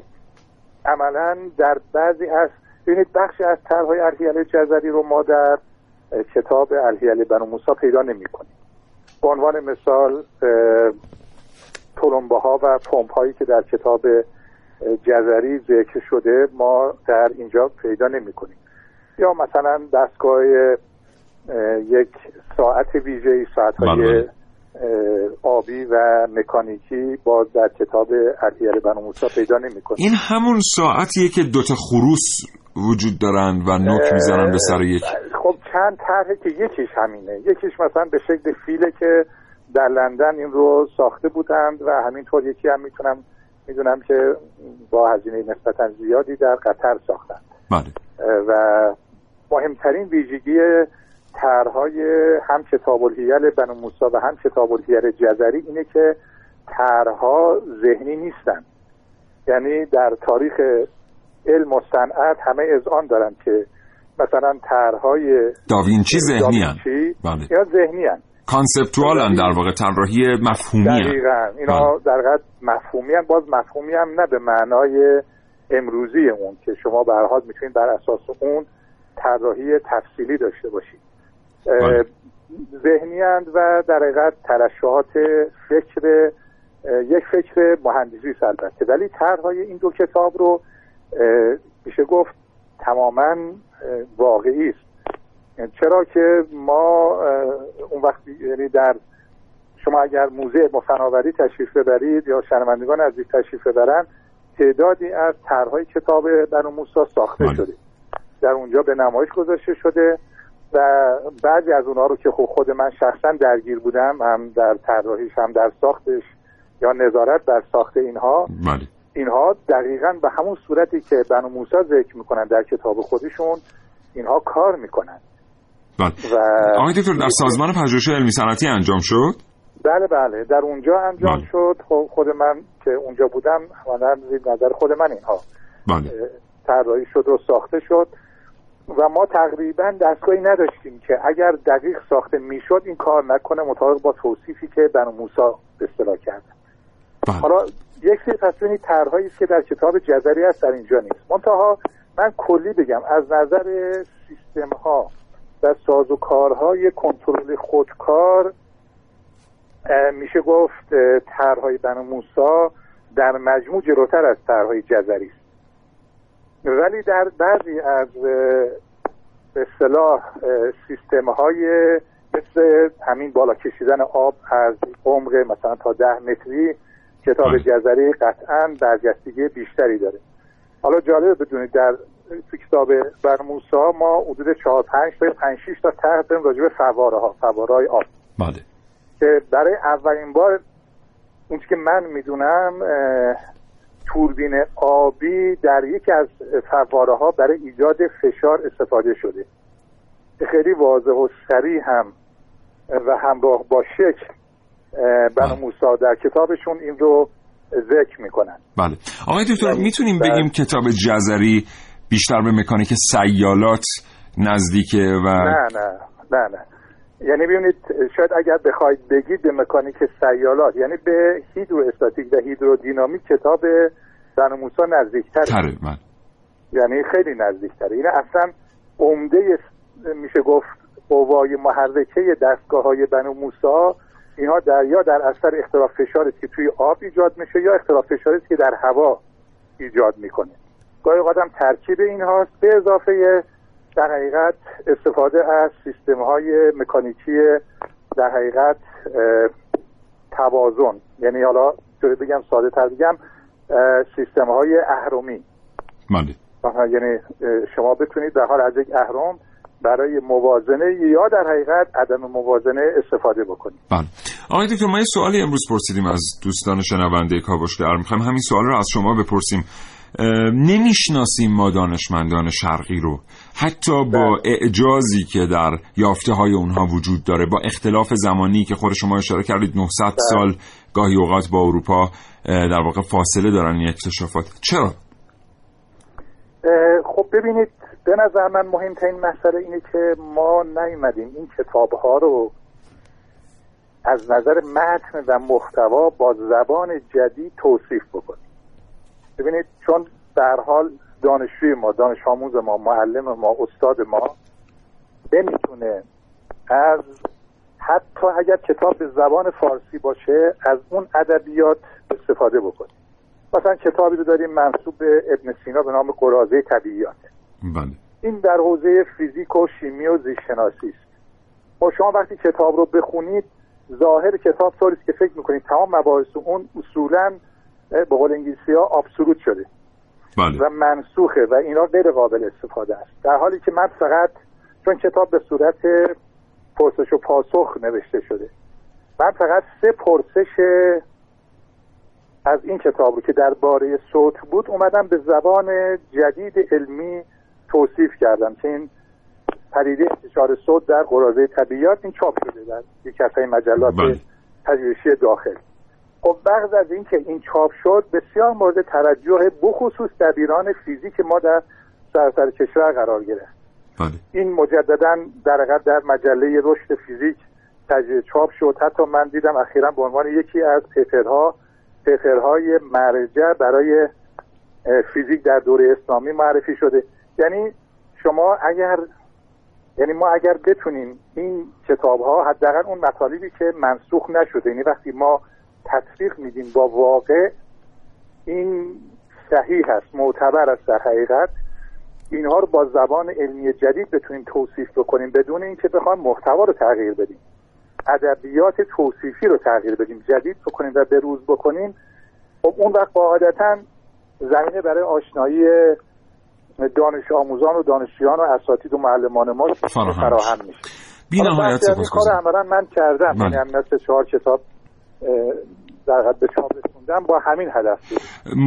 عملا در بعضی از ببینید بخشی از طرحهای الهیل جزری رو ما در کتاب الهیل بنو موسا پیدا نمی کنیم به عنوان مثال تلمبه ها و پمپ هایی که در کتاب جزری ذکر شده ما در اینجا پیدا نمی کنیم یا مثلا دستگاه یک ساعت ویژه ساعت های. آبی و مکانیکی باز در کتاب علیه بنو موسا پیدا نمی کنیم این همون ساعتیه که دوتا خروس وجود دارن و نوک می‌زنن به سر یک. خب چند طرحه که یکیش همینه. یکیش مثلا به شکل فیله که در لندن این رو ساخته بودند و همینطور یکی هم می‌تونم می‌دونم که با هزینه نسبتا زیادی در قطر ساختند بله. و مهمترین ویژگی طرحهای هم کتاب الهیل بنو موسا و هم کتاب الهیل جزری اینه که طرحها ذهنی نیستن یعنی در تاریخ علم و صنعت همه از آن دارن که مثلا طرحهای داوینچی ذهنی داوینچی بله. یا ذهنی هن. کانسپتوال هم در واقع طراحی مفهومی دقیقا اینا در حقیقت مفهومی هم باز مفهومی هم نه به معنای امروزی اون که شما به هر حال می‌تونید بر اساس اون طراحی تفصیلی داشته باشید بله. ذهنی هند و در حقیقت ترشحات فکر یک فکر مهندسی است البته. ولی طرحهای این دو کتاب رو میشه گفت تماما واقعی است. چرا که ما اون وقتی یعنی در شما اگر موزه با فناوری تشریف ببرید یا شنوندگان نزدیک تشریف ببرن تعدادی از طرحهای کتاب بنو موسی ساخته بله. شده. در اونجا به نمایش گذاشته شده. و بعضی از اونها رو که خب خود من شخصا درگیر بودم هم در طراحیش هم در ساختش یا نظارت بر ساخت اینها بله. اینها دقیقا به همون صورتی که بنو موسی ذکر می‌کنن در کتاب خودشون اینها کار می‌کنن. بله. و آقای دکتر در سازمان پژوهش علمی صنعتی انجام شد؟ بله بله. در اونجا انجام بله. شد. خب خود من که اونجا بودم زیر نظر خود من اینها. بله. طراحی شد و ساخته شد. و ما تقریبا دستگاهی نداشتیم که اگر دقیق ساخته می‌شد این کار نکنه مطابق با توصیفی که بنو موسا به اصطلاح کرد. بله. حالا یک سری ببینید طرحهایی است که در کتاب جزری هست در اینجا نیست. منتها من کلی بگم. از نظر سیستم ها و سازوکارهای کنترل خودکار میشه گفت طرحهای بنو موسا در مجموع جلوتر از طرحهای جزری است. ولی در بعضی از به اصطلاح سیستم های مثل همین بالا کشیدن آب از عمق مثلا تا ده متری کتاب. جزری قطعا برجستگی بیشتری داره. حالا جالبه بدونید در تو کتاب بر موسا ما حدود چهار پنج تا پنج شیش تا طرح داریم راجع به فواره ها فواره آب. بله. که برای اولین بار اون که من می‌دونم توربین آبی در یکی از فواره ها برای ایجاد فشار استفاده شده خیلی واضح و سریع هم و همراه با شکل بنو بله. موسا در کتابشون این رو ذکر می‌کنن بله آقای دکتر بله. می‌تونیم بله. بگیم کتاب جزری بیشتر به مکانیک سیالات نزدیکه و نه نه نه نه یعنی ببینید شاید اگر بخواید بگید به مکانیک سیالات یعنی به هیدرو استاتیک و هیدرودینامیک کتاب بنو موسا نزدیکتره. تره من یعنی خیلی نزدیکتره. این اصلا عمده میشه گفت قوای محرکه دستگاه های بنو موسا اینها در یا در اثر اختلاف فشاری که توی آب ایجاد میشه یا اختلاف فشاری که در هوا ایجاد می‌کنه. گاهی هم ترکیب اینهاست. به اضافه در حقیقت استفاده از سیستم های مکانیکی در حقیقت توازن. یعنی حالا جوری بگم ساده تر بگم سیستم های اهرمی. بله آها، یعنی شما بتونید در حال از یک اهرم برای موازنه یا در حقیقت عدم موازنه استفاده بکنید. بله. آقای دکتر ما یه سوالی امروز پرسیدیم از دوستان شنونده کاوشگر می‌خوایم همین سوال رو از شما بپرسیم. نمی‌شناسیم ما دانشمندان شرقی رو. حتی با اعجازی که در یافته های اونها وجود داره با اختلاف زمانی که خود شما اشاره کردید 900 سال گاهی اوقات با اروپا در واقع فاصله دارن این اکتشافات. چرا؟ خب ببینید به نظر من مهمترین مسئله اینه که ما نیومدیم این کتاب ها رو از نظر متن و محتوا با زبان جدید توصیف بکنیم. ببینید چون در حال دانشجوی ما دانش آموز ما معلم ما استاد ما نمی‌تونه از حتی اگر کتاب به زبان فارسی باشه از اون ادبیات استفاده بکنه. مثلا کتابی رو داریم منصوب به ابن سینا به نام قرازه طبیعیات بله. این در حوزه فیزیک و شیمی و زیستشناسی است. و شما وقتی کتاب رو بخونید ظاهر کتاب طوری که فکر می‌کنید تمام مباحث اون اصولا به قول انگلیسی ها شده. بله. و منسوخه و اینا غیر قابل استفاده است. در حالی که من فقط چون کتاب به صورت پرسش و پاسخ نوشته شده من فقط سه پرسش از این کتاب رو که درباره صوت بود اومدم به زبان جدید علمی توصیف کردم که این پدیده انتشار صوت در قرازه طبیعیات این چاپ شده در یک مجلات بله. پژوهشی داخل. خب بعد از اینکه این چاپ شد بسیار مورد توجه بخصوص دبیران فیزیک ما در سراسر کشور قرار گرفت. بله. این مجددا در در مجله رشد فیزیک تجزیه چاپ شد. حتی من دیدم اخیرا به عنوان یکی از پیپرها پیپرهای مرجع برای فیزیک در دوره اسلامی معرفی شده. یعنی شما اگر یعنی ما اگر بتونیم این کتاب ها حداقل اون مطالبی که منسوخ نشده یعنی وقتی ما تطبیق میدیم با واقع این صحیح هست معتبر است در حقیقت. اینها رو با زبان علمی جدید بتونیم توصیف بکنیم بدون اینکه بخوایم محتوا رو تغییر بدیم. ادبیات توصیفی رو تغییر بدیم جدید بکنیم و بروز بکنیم. خب اون وقت قاعدتا زمینه برای آشنایی دانش آموزان و دانشجویان و اساتید و معلمان ما فراهم میشه بی نهایت از این کار سپاسگزارم. عملا من کردم بله. یعنی مثل چهار کتاب در حد به چاپ با همین هدف بود.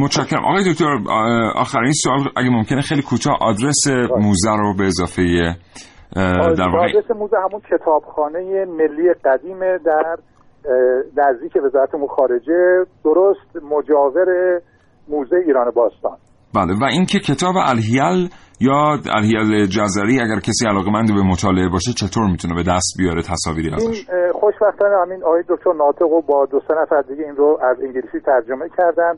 متشکرم. آقای دکتر آخرین سوال اگه ممکنه خیلی کوتاه آدرس موزه رو به اضافه در واقع آدرس موزه همون کتابخانه ملی قدیم در نزدیک وزارت امور خارجه درست مجاور موزه ایران باستان. بله و اینکه کتاب الهیل یا الهیل جزری اگر کسی علاقمند به مطالعه باشه چطور می‌تونه به دست بیاره تصاویری این ازش اه، خوشبختانه همین آقای دکتر ناطق و با دو سه نفر دیگه این رو از انگلیسی ترجمه کردن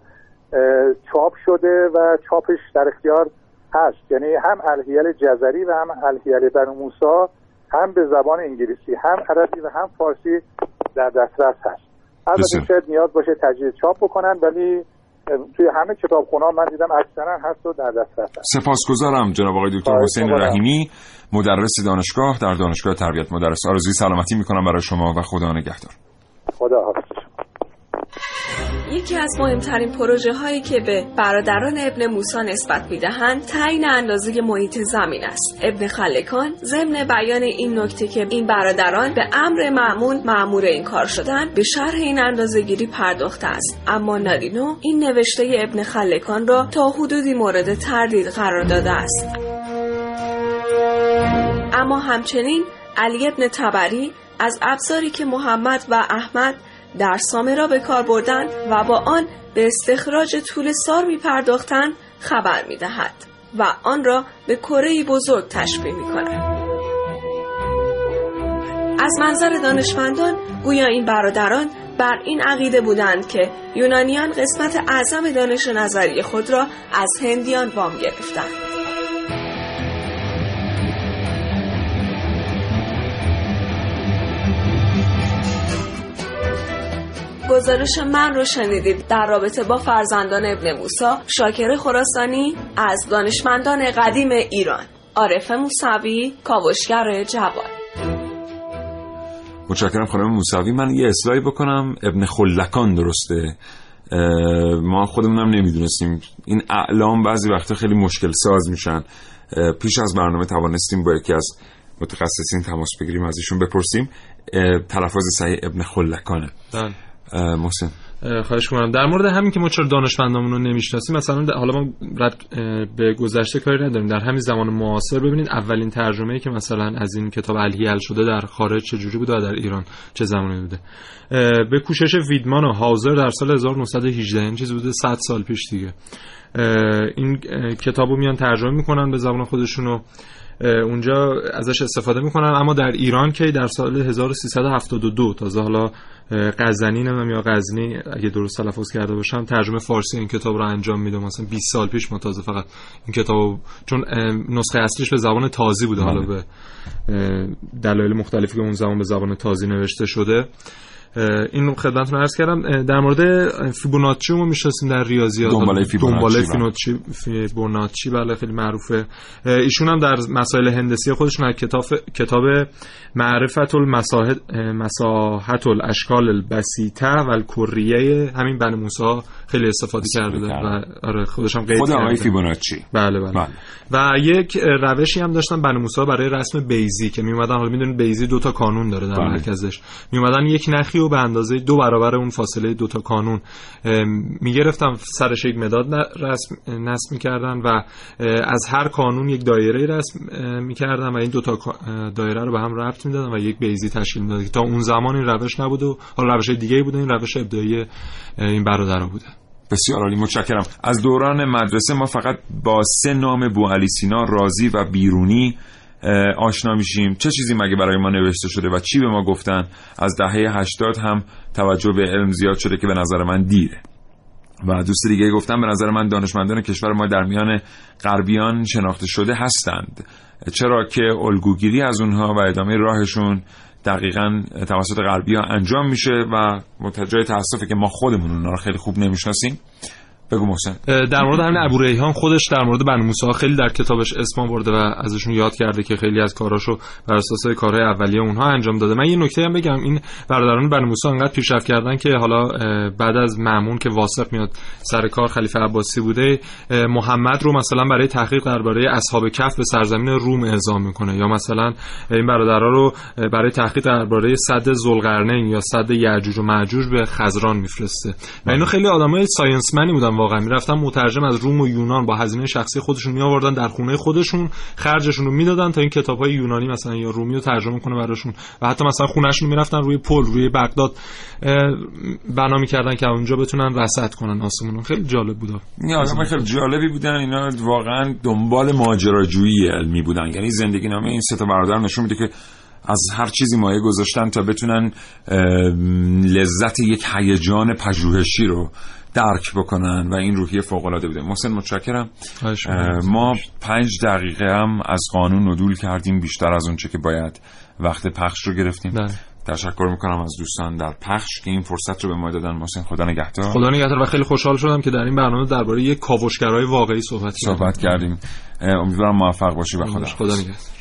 چاپ شده و چاپش در اختیار هست. یعنی هم الهیل جزری و هم الهیل بنو موسا هم به زبان انگلیسی هم عربی و هم فارسی در دسترس هست. البته. شاید نیاز باشه تجدید چاپ بکنن ولی توی همه کتابخونه‌ها من دیدم اکثرا هست و در دسترس سپاسگزارم جناب آقای دکتر حسین. رحیمی مدرس دانشگاه در دانشگاه تربیت مدرس آرزوی سلامتی می‌کنم برای شما و خدا نگهدار. خدا حافظ یکی از مهمترین پروژه هایی که به برادران ابن موسی نسبت می‌دهند تعیین اندازه محیط زمین است. ابن خلکان ضمن بیان این نکته که این برادران به امر معمون معمور این کار شدن به شرح این اندازه گیری پرداخته است. اما نادینو این نوشته ابن خلکان را تا حدودی مورد تردید قرار داده است. اما همچنین علی ابن تبری از ابزاری که محمد و احمد در سامرا به کار بردند و با آن به استخراج طول سار می پرداختند خبر می دهد و آن را به کره بزرگ تشبیه می کند. از منظر دانشمندان گویا این برادران بر این عقیده بودند که یونانیان قسمت اعظم دانش نظری خود را از هندیان وام گرفتند. گزارش من رو شنیدید. در رابطه با فرزندان ابن موسا شاکر خراسانی از دانشمندان قدیم ایران. عارف موسوی کاوشگر جوان. متشکرم خانم موسوی. من یه اصلاحی بکنم. ابن خلکان درسته. ما خودمونم نمی‌دونستیم. این اعلام بعضی وقتا خیلی مشکل ساز میشن. پیش از برنامه توانستیم با یکی از متخصصین تماس بگیریم از ایشون بپرسیم تلفظ صحیح ابن خلکانه. بله. محسن. اه، خواهش کنم در مورد همین که ما چرا دانشمندامون رو نمی‌شناسیم مثلا حالا ما اه، به گذشته کاری نداریم. در همین زمان معاصر ببینید اولین ترجمه که مثلا از این کتاب الهیل شده در خارج چه جوری بوده در ایران چه زمانی بوده. به کوشش ویدمان و هاوزر در سال 1918 این چیز بوده 100 سال پیش دیگه. این کتابو میان ترجمه می‌کنن به زبان خودشون و اه، اونجا ازش استفاده می‌کنن. اما در ایران که در سال 1372 تازه حالا اه، قزنی نمی‌دونم یا غزنی اگه درست تلفظ کرده باشم ترجمه فارسی این کتاب رو انجام میده. مثلا 20 سال پیش ما تازه فقط این کتاب چون نسخه اصلیش به زبان تازی بوده. حالا به اه، دلایل مختلفی که اون زمان به زبان تازی نوشته شده. این رو خدمتتون عرض کردم در مورد فیبوناچی رو می‌شناسیم در ریاضیات دنباله فیبوناچی، بله. فیبوناچی فیبوناچی بله خیلی معروفه ایشون هم در مسائل هندسی خودشون از کتاب کتاب معرفت المساحت مساحت الاشکال البسیطه و الکریه همین بن موسی خیلی استفاده کرده. و آره خودش هم قید خود آقای. فیبوناچی بله بله, بله. و یک روشی هم داشتن بنو موسی برای رسم بیزی که می اومدن حالا می‌دونید بیزی دو تا کانون داره در بله. مرکزش می اومدن یک نخی رو به اندازه دو برابر اون فاصله دو تا کانون می‌گرفتن سرش یک مداد رسم نصب می‌کردن و از هر کانون یک دایره رسم می‌کردن و این دو تا دایره رو به هم ربط می‌دادن و یک بیزی تشکیل می‌دادن تا اون زمان این روش نبوده و حالا روش دیگه بوده این روش ابداعی این برادرها بوده. بسیار عالی متشکرم. از دوران مدرسه ما فقط با سه نام بو علی سینا رازی و بیرونی آشنا میشیم. چه چیزی مگه برای ما نوشته شده و چی به ما گفتن؟ از دهه 80 هم توجه به علم زیاد شده که به نظر من دیره. و دوست دیگه گفتم به نظر من دانشمندان کشور ما در میان غربیان شناخته شده هستند. چرا که الگوگیری از اونها و ادامه راهشون دقیقا توسط غربی ها انجام میشه و متجای تاسفه که ما خودمون اونها رو خیلی خوب نمی‌شناسیم. بگو محسن. در مورد همین ابو ریحان خودش در مورد بنو موسی خیلی در کتابش اسم برده و ازشون یاد کرده که خیلی از کاراشو بر اساس کارهای اولیه اونها انجام داده. من یه نکته هم بگم. این برادران بنو موسی انقدر پیشرفت کردن که حالا بعد از مامون که واسق میاد سر کار خلیفه عباسی بوده محمد رو مثلا برای تحقیق درباره اصحاب کف به سرزمین روم اعزام می‌کنه. یا مثلا این برادرها رو برای تحقیق درباره صد ذوالقرنین یا صد یعجوج و معجوج به خزران میفرسته. و اینو خیلی آدمای ساینسمنی بودن واقعا می‌رفتن مترجم از روم و یونان با هزینه شخصی خودشون می آوردن در خونه خودشون خرجشون رو می‌دادن تا این کتاب های یونانی مثلا یا رومی رو ترجمه کنه براشون. و حتی مثلا خونهشون می‌رفتن روی پل روی بغداد بنا می‌کردن که اونجا بتونن رصد کنن آسمون خیلی جالب بود. خیلی جالبی بودن. اینا واقعا دنبال ماجراجویی علمی بودن. یعنی زندگی نامه این سه تا برادر نشون میده که از هر چیزی مایه گذاشتن تا بتونن لذت یک هیجان پژوهشی رو درک بکنن و این روحیه فوق العاده بوده. محسن متشکرم. ما پنج دقیقه هم از قانون ندول کردیم بیشتر از اونچه که باید وقت پخش رو گرفتیم. بله. تشکر می‌کنم از دوستان در پخش که این فرصت رو به ما دادن. محسن خدا نگهدار. خدا نگهدار و خیلی خوشحال شدم که در این برنامه درباره یک کاوشگرای واقعی صحبت کردیم. صحبت کردیم. امیدوارم موفق باشی و خدا خدا نگهدار.